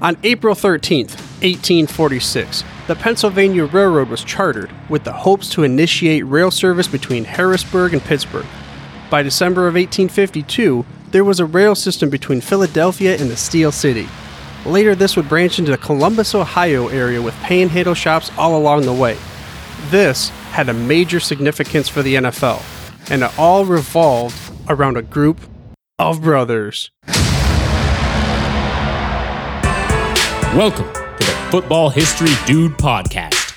On April 13th, 1846, the Pennsylvania Railroad was chartered with the hopes to initiate rail service between Harrisburg and Pittsburgh. By December of 1852, there was a rail system between Philadelphia and the Steel City. Later, this would branch into the Columbus, Ohio area with panhandle shops all along the way. This had a major significance for the NFL, and it all revolved around a group of brothers. Welcome to the Football History Dude podcast,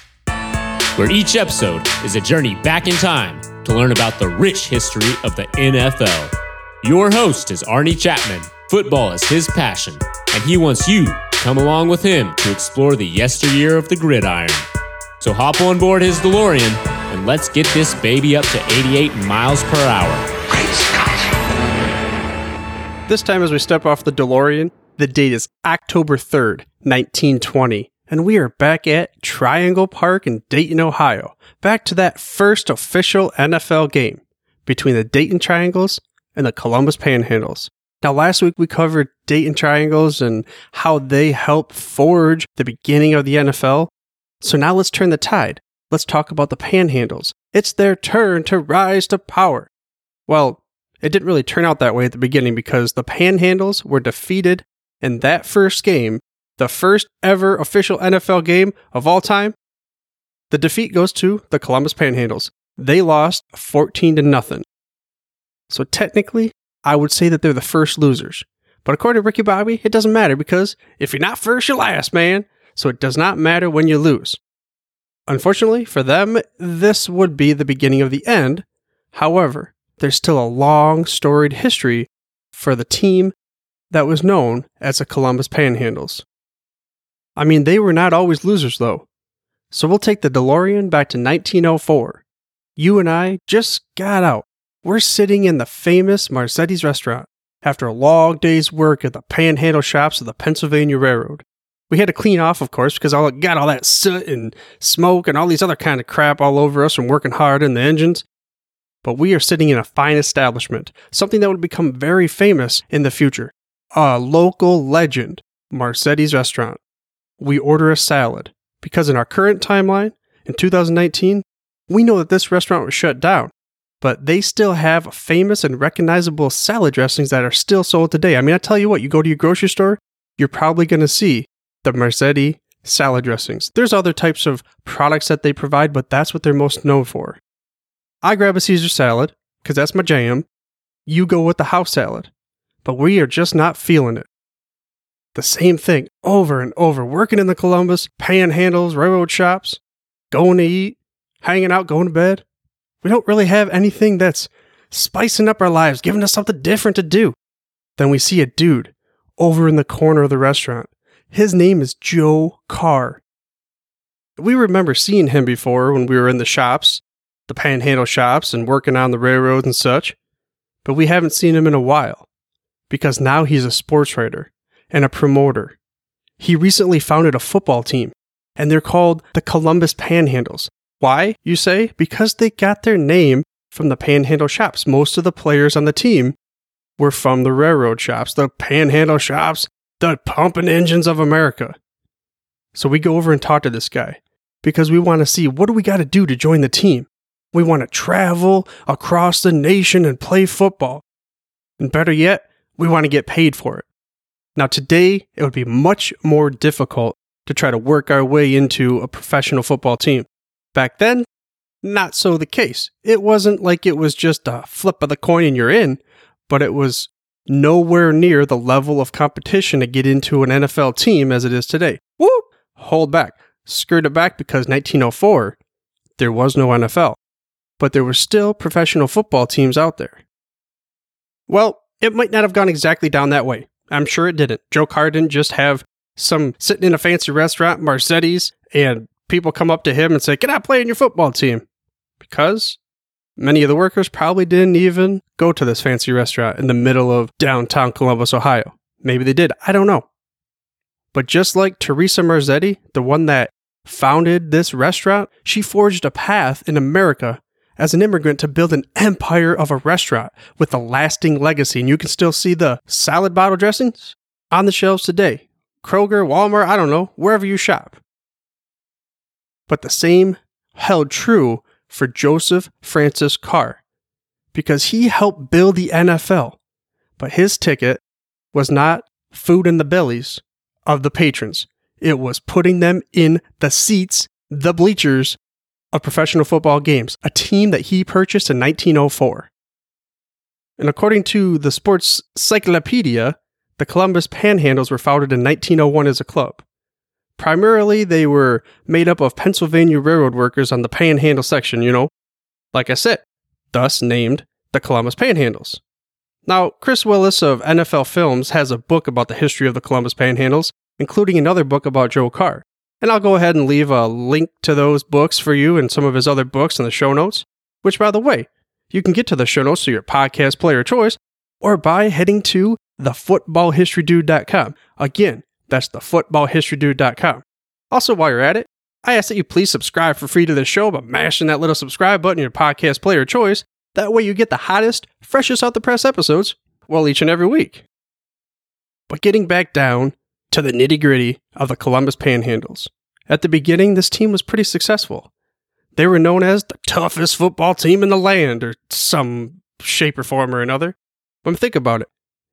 where each episode is a journey back in time to learn about the rich history of the NFL. Your host is Arnie Chapman. Football is his passion, and he wants you to come along with him to explore the yesteryear of the gridiron. So hop on board his DeLorean and let's get this baby up to 88 miles per hour. This time, as we step off the DeLorean, the date is October 3rd, 1920, and we are back at Triangle Park in Dayton, Ohio. Back to that first official NFL game between the Dayton Triangles and the Columbus Panhandles. Now, last week we covered Dayton Triangles and how they helped forge the beginning of the NFL. So now let's turn the tide. Let's talk about the Panhandles. It's their turn to rise to power. Well, it didn't really turn out that way at the beginning because the Panhandles were defeated in that first game, the first ever official NFL game of all time, the defeat goes to the Columbus Panhandles. They lost 14 to nothing. So technically, I would say that they're the first losers. But according to Ricky Bobby, it doesn't matter because if you're not first, you're last, man. So it does not matter when you lose. Unfortunately for them, this would be the beginning of the end. However, there's still a long storied history for the team that was known as the Columbus Panhandles. I mean, they were not always losers, though. So we'll take the DeLorean back to 1904. You and I just got out. We're sitting in the famous Marzetti's restaurant after a long day's work at the panhandle shops of the Pennsylvania Railroad. We had to clean off, of course, because all got all that soot and smoke and all these other kind of crap all over us from working hard in the engines. But we are sitting in a fine establishment, something that would become very famous in the future a local legend, Marzetti's restaurant. We order a salad because in our current timeline, in 2019, we know that this restaurant was shut down, but they still have famous and recognizable salad dressings that are still sold today. I mean, I tell you what, you go to your grocery store, you're probably going to see the Marzetti salad dressings. There's other types of products that they provide, but that's what they're most known for. I grab a Caesar salad because that's my jam. You go with the house salad but we are just not feeling it. The same thing over and over, working in the Columbus, panhandles, railroad shops, going to eat, hanging out, going to bed. We don't really have anything that's spicing up our lives, giving us something different to do. Then we see a dude over in the corner of the restaurant. His name is Joe Carr. We remember seeing him before when we were in the shops, the panhandle shops, and working on the railroads and such, but we haven't seen him in a while because now he's a sports writer and a promoter. He recently founded a football team, and they're called the Columbus Panhandles. Why, you say? Because they got their name from the panhandle shops. Most of the players on the team were from the railroad shops, the panhandle shops, the pumping engines of America. So we go over and talk to this guy because we want to see what do we got to do to join the team. We want to travel across the nation and play football. And better yet, we want to get paid for it. Now, today, it would be much more difficult to try to work our way into a professional football team. Back then, not so the case. It wasn't like it was just a flip of the coin and you're in, but it was nowhere near the level of competition to get into an NFL team as it is today. Whoop! Hold back. Skirt it back because 1904, there was no NFL, but there were still professional football teams out there. Well, it might not have gone exactly down that way. I'm sure it didn't. Joe Carr didn't just have some sitting in a fancy restaurant, Marzetti's, and people come up to him and say, Can I play in your football team? Because many of the workers probably didn't even go to this fancy restaurant in the middle of downtown Columbus, Ohio. Maybe they did. I don't know. But just like Teresa Marzetti, the one that founded this restaurant, she forged a path in America as an immigrant to build an empire of a restaurant with a lasting legacy. And you can still see the salad bottle dressings on the shelves today. Kroger, Walmart, I don't know, wherever you shop. But the same held true for Joseph Francis Carr because he helped build the NFL, but his ticket was not food in the bellies of the patrons. It was putting them in the seats, the bleachers of professional football games, a team that he purchased in 1904. And according to the Sports Cyclopedia, the Columbus Panhandles were founded in 1901 as a club. Primarily, they were made up of Pennsylvania Railroad workers on the Panhandle section, you know, like I said, thus named the Columbus Panhandles. Now, Chris Willis of NFL Films has a book about the history of the Columbus Panhandles, including another book about Joe Carr. And I'll go ahead and leave a link to those books for you and some of his other books in the show notes, which, by the way, you can get to the show notes through your podcast player choice or by heading to thefootballhistorydude.com. Again, that's thefootballhistorydude.com. Also, while you're at it, I ask that you please subscribe for free to this show by mashing that little subscribe button in your podcast player choice. That way you get the hottest, freshest out the press episodes, well, each and every week. But getting back down to the nitty gritty of the Columbus Panhandles. At the beginning, this team was pretty successful. They were known as the toughest football team in the land, or some shape or form or another. But think about it.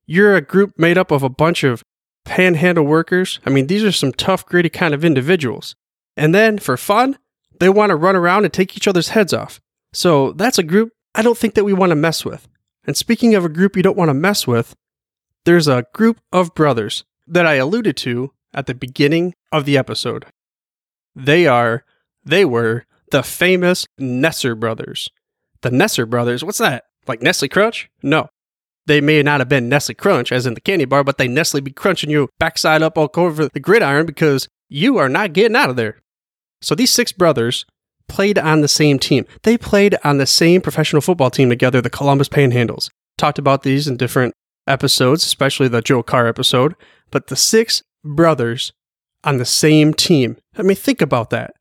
You're a group made up of a bunch of panhandle workers. I mean, these are some tough, gritty kind of individuals. And then for fun, they want to run around and take each other's heads off. So that's a group I don't think that we want to mess with. And speaking of a group you don't want to mess with, there's a group of brothers that I alluded to at the beginning of the episode. They are, they were the famous Nesser brothers. The Nesser brothers, what's that? Like Nestle Crunch? No. They may not have been Nestle Crunch, as in the candy bar, but they Nestle be crunching you backside up all over the gridiron because you are not getting out of there. So these six brothers played on the same team. They played on the same professional football team together, the Columbus Panhandles. Talked about these in different episodes, especially the Joe Carr episode. But the six brothers on the same team. I mean, think about that.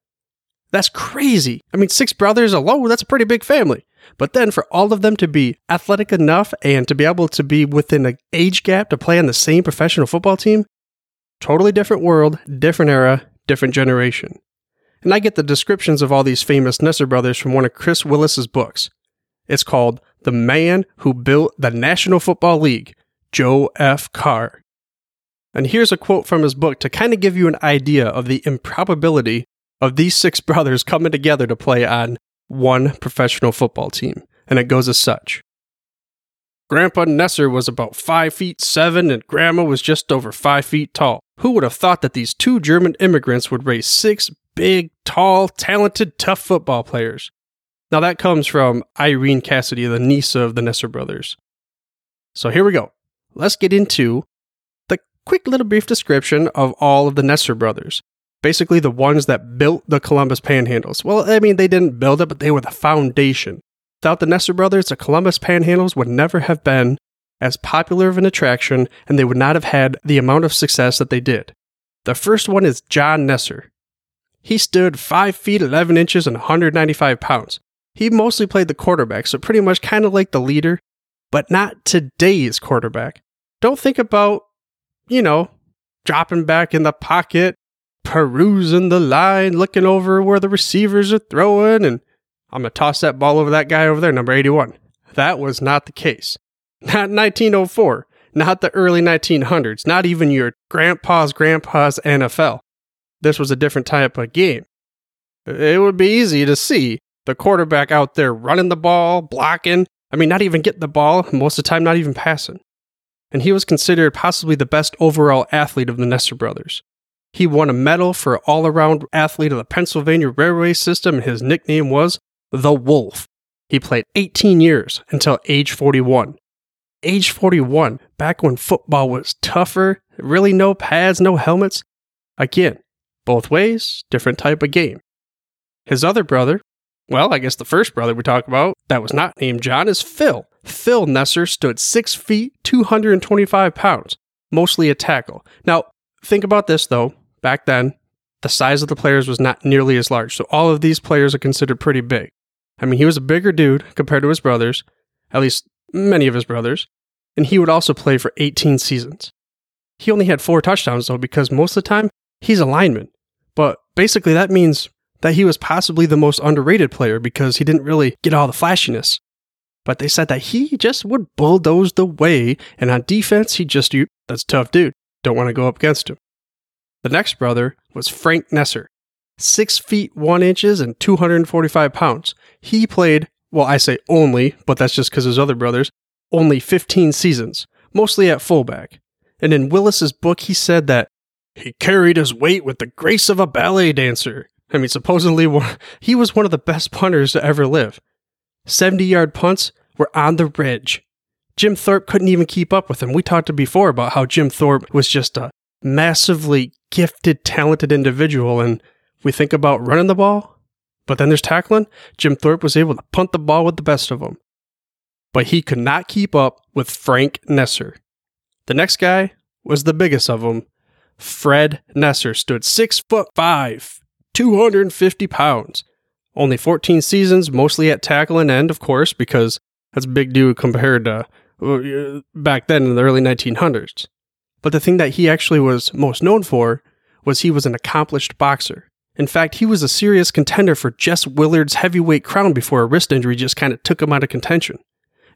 That's crazy. I mean, six brothers alone, that's a pretty big family. But then for all of them to be athletic enough and to be able to be within an age gap to play on the same professional football team, totally different world, different era, different generation. And I get the descriptions of all these famous Nesser brothers from one of Chris Willis's books. It's called The Man Who Built the National Football League, Joe F. Carr. And here's a quote from his book to kind of give you an idea of the improbability of these six brothers coming together to play on one professional football team, and it goes as such. Grandpa Nesser was about five feet seven, and Grandma was just over five feet tall. Who would have thought that these two German immigrants would raise six big, tall, talented, tough football players? Now that comes from Irene Cassidy, the niece of the Nesser brothers. So here we go. Let's get into quick little brief description of all of the Nesser brothers basically the ones that built the Columbus Panhandles. Well, I mean, they didn't build it, but they were the foundation. Without the Nesser brothers, the Columbus Panhandles would never have been as popular of an attraction, and they would not have had the amount of success that they did. The first one is John Nesser. He stood 5 feet 11 inches and 195 pounds. He mostly played the quarterback, so pretty much kind of like the leader, but not today's quarterback. Don't think about, you know, dropping back in the pocket, perusing the line, looking over where the receivers are throwing, and I'm going to toss that ball over that guy over there, number 81. That was not the case. Not 1904, not the early 1900s, not even your grandpa's grandpa's NFL. This was a different type of game. It would be easy to see the quarterback out there running the ball, blocking. I mean, not even getting the ball, most of the time, not even passing. And he was considered possibly the best overall athlete of the Nesser brothers. He won a medal for all around athlete of the Pennsylvania Railway System, and his nickname was the Wolf. He played 18 years until age 41. Age 41, back when football was tougher, really no pads, no helmets. Again, both ways, different type of game. His other brother, well, I guess the first brother we talk about that was not named John is Phil. Phil Nesser stood 6 feet, 225 pounds, mostly a tackle. Now, think about this though back then, the size of the players was not nearly as large. So all of these players are considered pretty big. I mean, he was a bigger dude compared to his brothers, at least many of his brothers, and he would also play for 18 seasons. He only had four touchdowns though, because most of the time he's a lineman. But basically, that means that he was possibly the most underrated player because he didn't really get all the flashiness. But they said that he just would bulldoze the way, and on defense, he just, you, that's a tough dude. Don't want to go up against him. The next brother was Frank Nesser, six feet one inches and 245 pounds. He played, well, I say only, but that's just because his other brothers, only 15 seasons, mostly at fullback. And in Willis's book, he said that he carried his weight with the grace of a ballet dancer. I mean, supposedly he was one of the best punters to ever live. 70 yard punts were on the ridge. Jim Thorpe couldn't even keep up with him. We talked before about how Jim Thorpe was just a massively gifted, talented individual. And we think about running the ball, but then there's tackling. Jim Thorpe was able to punt the ball with the best of them. But he could not keep up with Frank Nesser. The next guy was the biggest of them. Fred Nesser stood six foot five, 250 pounds. Only 14 seasons, mostly at tackle and end, of course, because that's big dude compared to uh, back then in the early 1900s. But the thing that he actually was most known for was he was an accomplished boxer. In fact, he was a serious contender for Jess Willard's heavyweight crown before a wrist injury just kind of took him out of contention.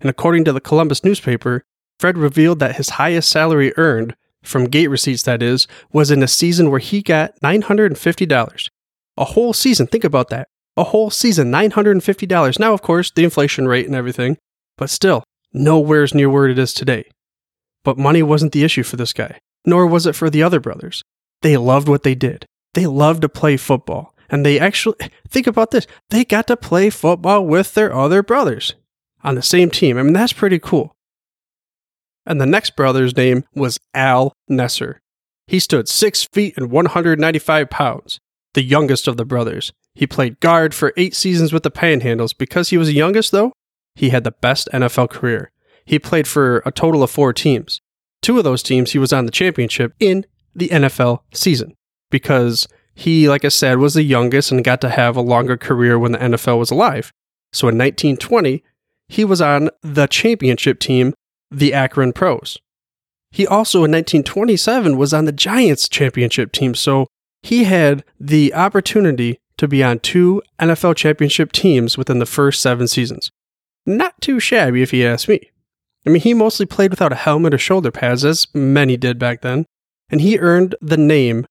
And according to the Columbus newspaper, Fred revealed that his highest salary earned, from gate receipts that is, was in a season where he got $950. A whole season, think about that. A whole season, $950. Now, of course, the inflation rate and everything, but still, nowhere's near where it is today. But money wasn't the issue for this guy, nor was it for the other brothers. They loved what they did. They loved to play football. And they actually, think about this, they got to play football with their other brothers on the same team. I mean, that's pretty cool. And the next brother's name was Al Nesser. He stood 6 feet and 195 pounds, the youngest of the brothers. He played guard for eight seasons with the Panhandles. Because he was the youngest, though, he had the best NFL career. He played for a total of four teams. Two of those teams, he was on the championship in the NFL season because he, like I said, was the youngest and got to have a longer career when the NFL was alive. So in 1920, he was on the championship team, the Akron Pros. He also in 1927 was on the Giants championship team. So he had the opportunity to be on two NFL championship teams within the first seven seasons. Not too shabby, if you ask me. I mean, he mostly played without a helmet or shoulder pads, as many did back then, and he earned the name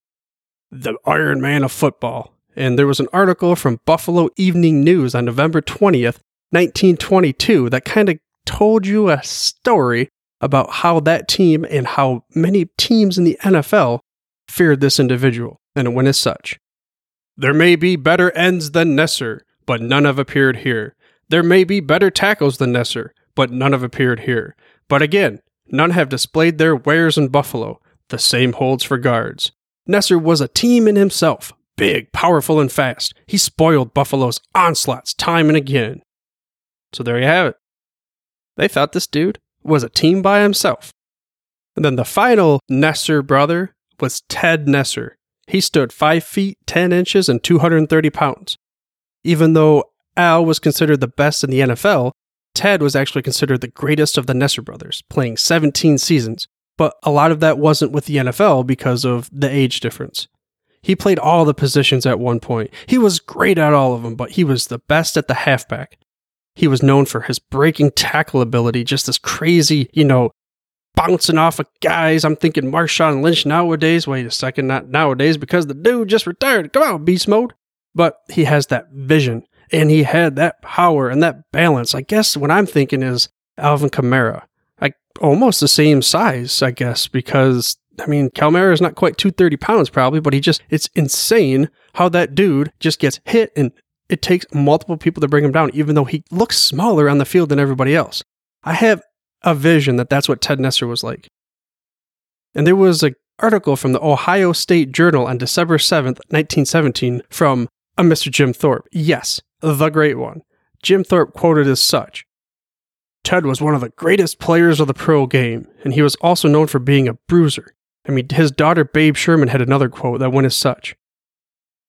the Iron Man of football. And there was an article from Buffalo Evening News on November 20th, 1922, that kind of told you a story about how that team and how many teams in the NFL feared this individual. And it went as such There may be better ends than Nesser, but none have appeared here. There may be better tackles than Nesser, but none have appeared here. But again, none have displayed their wares in Buffalo. The same holds for guards. Nesser was a team in himself, big, powerful, and fast. He spoiled Buffalo's onslaughts time and again. So there you have it. They thought this dude was a team by himself. And then the final Nesser brother was Ted Nesser. He stood 5 feet 10 inches and 230 pounds. Even though Al was considered the best in the NFL, Ted was actually considered the greatest of the Nesser brothers, playing 17 seasons, but a lot of that wasn't with the NFL because of the age difference. He played all the positions at one point. He was great at all of them, but he was the best at the halfback. He was known for his breaking tackle ability, just this crazy, you know, bouncing off of guys. I'm thinking Marshawn Lynch nowadays. Wait a second, not nowadays because the dude just retired. Come on, beast mode. But he has that vision and he had that power and that balance. I guess what I'm thinking is Alvin Kamara Like almost the same size, I guess, because I mean, Kamara is not quite 230 pounds probably, but he just, it's insane how that dude just gets hit and it takes multiple people to bring him down, even though he looks smaller on the field than everybody else. I have a vision that that's what Ted Nesser was like. And there was an article from the Ohio State Journal on December 7th, 1917, from uh, a Mr. Jim Thorpe. Yes, the great one. Jim Thorpe quoted as such Ted was one of the greatest players of the pro game, and he was also known for being a bruiser. I mean, his daughter Babe Sherman had another quote that went as such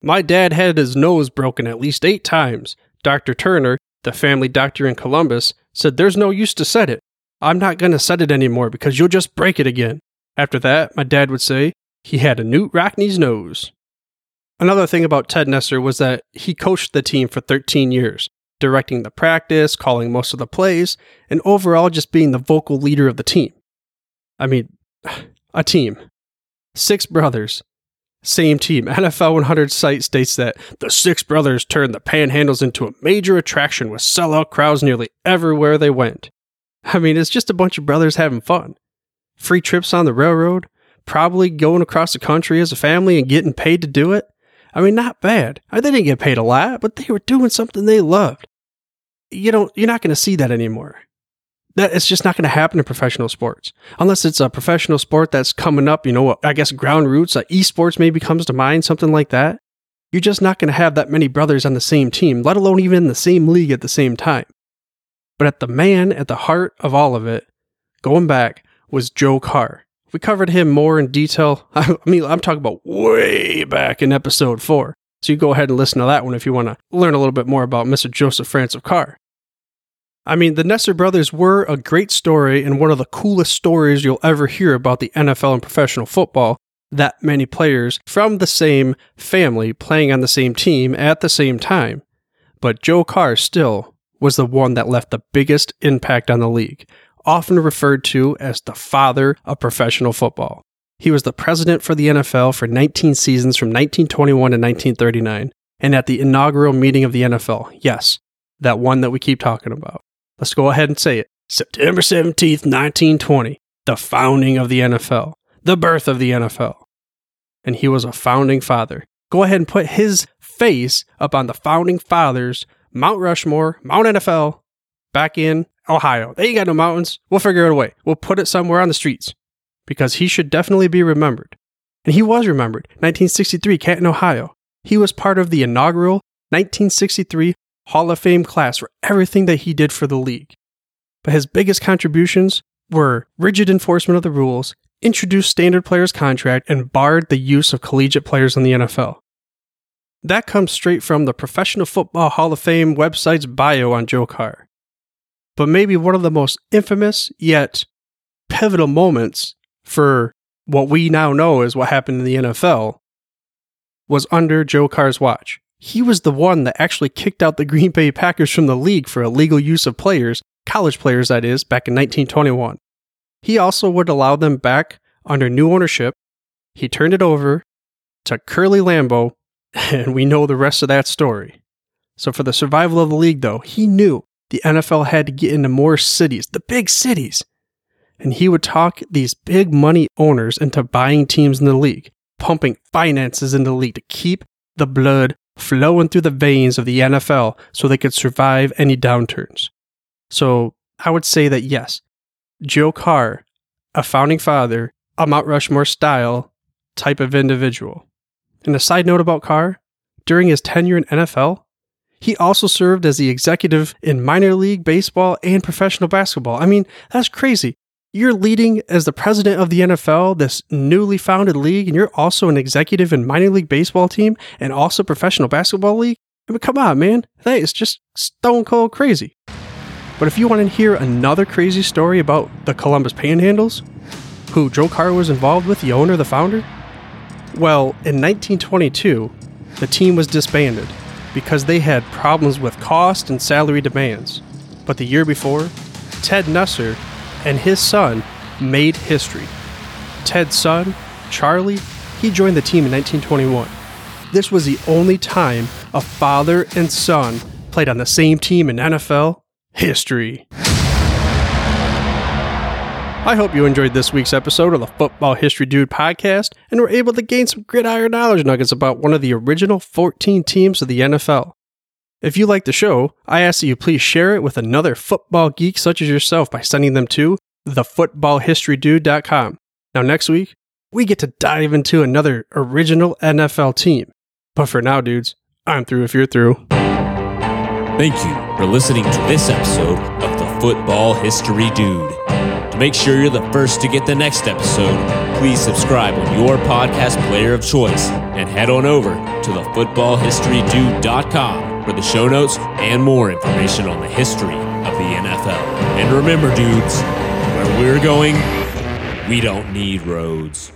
My dad had his nose broken at least eight times. Dr. Turner, the family doctor in Columbus, said there's no use to set it. I'm not going to set it anymore because you'll just break it again. After that, my dad would say he had a Knute Rockne's nose. Another thing about Ted Nesser was that he coached the team for 13 years, directing the practice, calling most of the plays, and overall just being the vocal leader of the team. I mean, a team. Six brothers. Same team. NFL 100 site states that the six brothers turned the panhandles into a major attraction with sellout crowds nearly everywhere they went. I mean, it's just a bunch of brothers having fun. Free trips on the railroad, probably going across the country as a family and getting paid to do it. I mean, not bad. They didn't get paid a lot, but they were doing something they loved. You don't, you're not going to see that anymore that it's just not going to happen in professional sports unless it's a professional sport that's coming up. You know, I guess ground roots, uh, esports maybe comes to mind, something like that. You're just not going to have that many brothers on the same team, let alone even in the same league at the same time. But at the man at the heart of all of it, going back, was Joe Carr. We covered him more in detail. I mean, I'm talking about way back in episode four. So you go ahead and listen to that one if you want to learn a little bit more about Mr. Joseph Francis Carr. I mean, the Nesser brothers were a great story and one of the coolest stories you'll ever hear about the NFL and professional football. That many players from the same family playing on the same team at the same time. But Joe Carr still was the one that left the biggest impact on the league, often referred to as the father of professional football. He was the president for the NFL for 19 seasons from 1921 to 1939, and at the inaugural meeting of the NFL, yes, that one that we keep talking about. Let's go ahead and say it. September 17th, 1920, the founding of the NFL, the birth of the NFL. And he was a founding father. Go ahead and put his face up on the founding fathers, Mount Rushmore, Mount NFL, back in Ohio. They ain't got no mountains. We'll figure it away. We'll put it somewhere on the streets because he should definitely be remembered. And he was remembered. 1963, Canton, Ohio. He was part of the inaugural 1963 Hall of Fame class for everything that he did for the league. But his biggest contributions were rigid enforcement of the rules, introduced standard players contract, and barred the use of collegiate players in the NFL. That comes straight from the Professional Football Hall of Fame website's bio on Joe Carr. But maybe one of the most infamous yet pivotal moments for what we now know is what happened in the NFL was under Joe Carr's watch he was the one that actually kicked out the Green Bay Packers from the league for illegal use of players, college players that is, back in 1921. He also would allow them back under new ownership. He turned it over to Curly Lambeau, and we know the rest of that story. So, for the survival of the league, though, he knew the NFL had to get into more cities, the big cities. And he would talk these big money owners into buying teams in the league, pumping finances into the league to keep the blood flowing through the veins of the NFL so they could survive any downturns. So I would say that yes, Joe Carr, a founding father, a Mount Rushmore style type of individual. And a side note about Carr, during his tenure in NFL, he also served as the executive in minor league baseball and professional basketball. I mean, that's crazy you're leading as the president of the NFL, this newly founded league, and you're also an executive in minor league baseball team and also professional basketball league. I mean, come on, man. That is just stone cold crazy. But if you want to hear another crazy story about the Columbus Panhandles, who Joe Carr was involved with, the owner, the founder, well, in 1922, the team was disbanded because they had problems with cost and salary demands. But the year before, Ted Nesser and his son made history. Ted's son, Charlie, he joined the team in 1921. This was the only time a father and son played on the same team in NFL history. I hope you enjoyed this week's episode of the Football History Dude podcast and were able to gain some gridiron knowledge nuggets about one of the original 14 teams of the NFL. If you like the show, I ask that you please share it with another football geek such as yourself by sending them to thefootballhistorydude.com. Now, next week, we get to dive into another original NFL team. But for now, dudes, I'm through if you're through. Thank you for listening to this episode of the Football History Dude. Make sure you're the first to get the next episode, please subscribe on your podcast player of choice and head on over to thefootballhistorydude.com for the show notes and more information on the history of the NFL. And remember, dudes, where we're going, We don't need roads.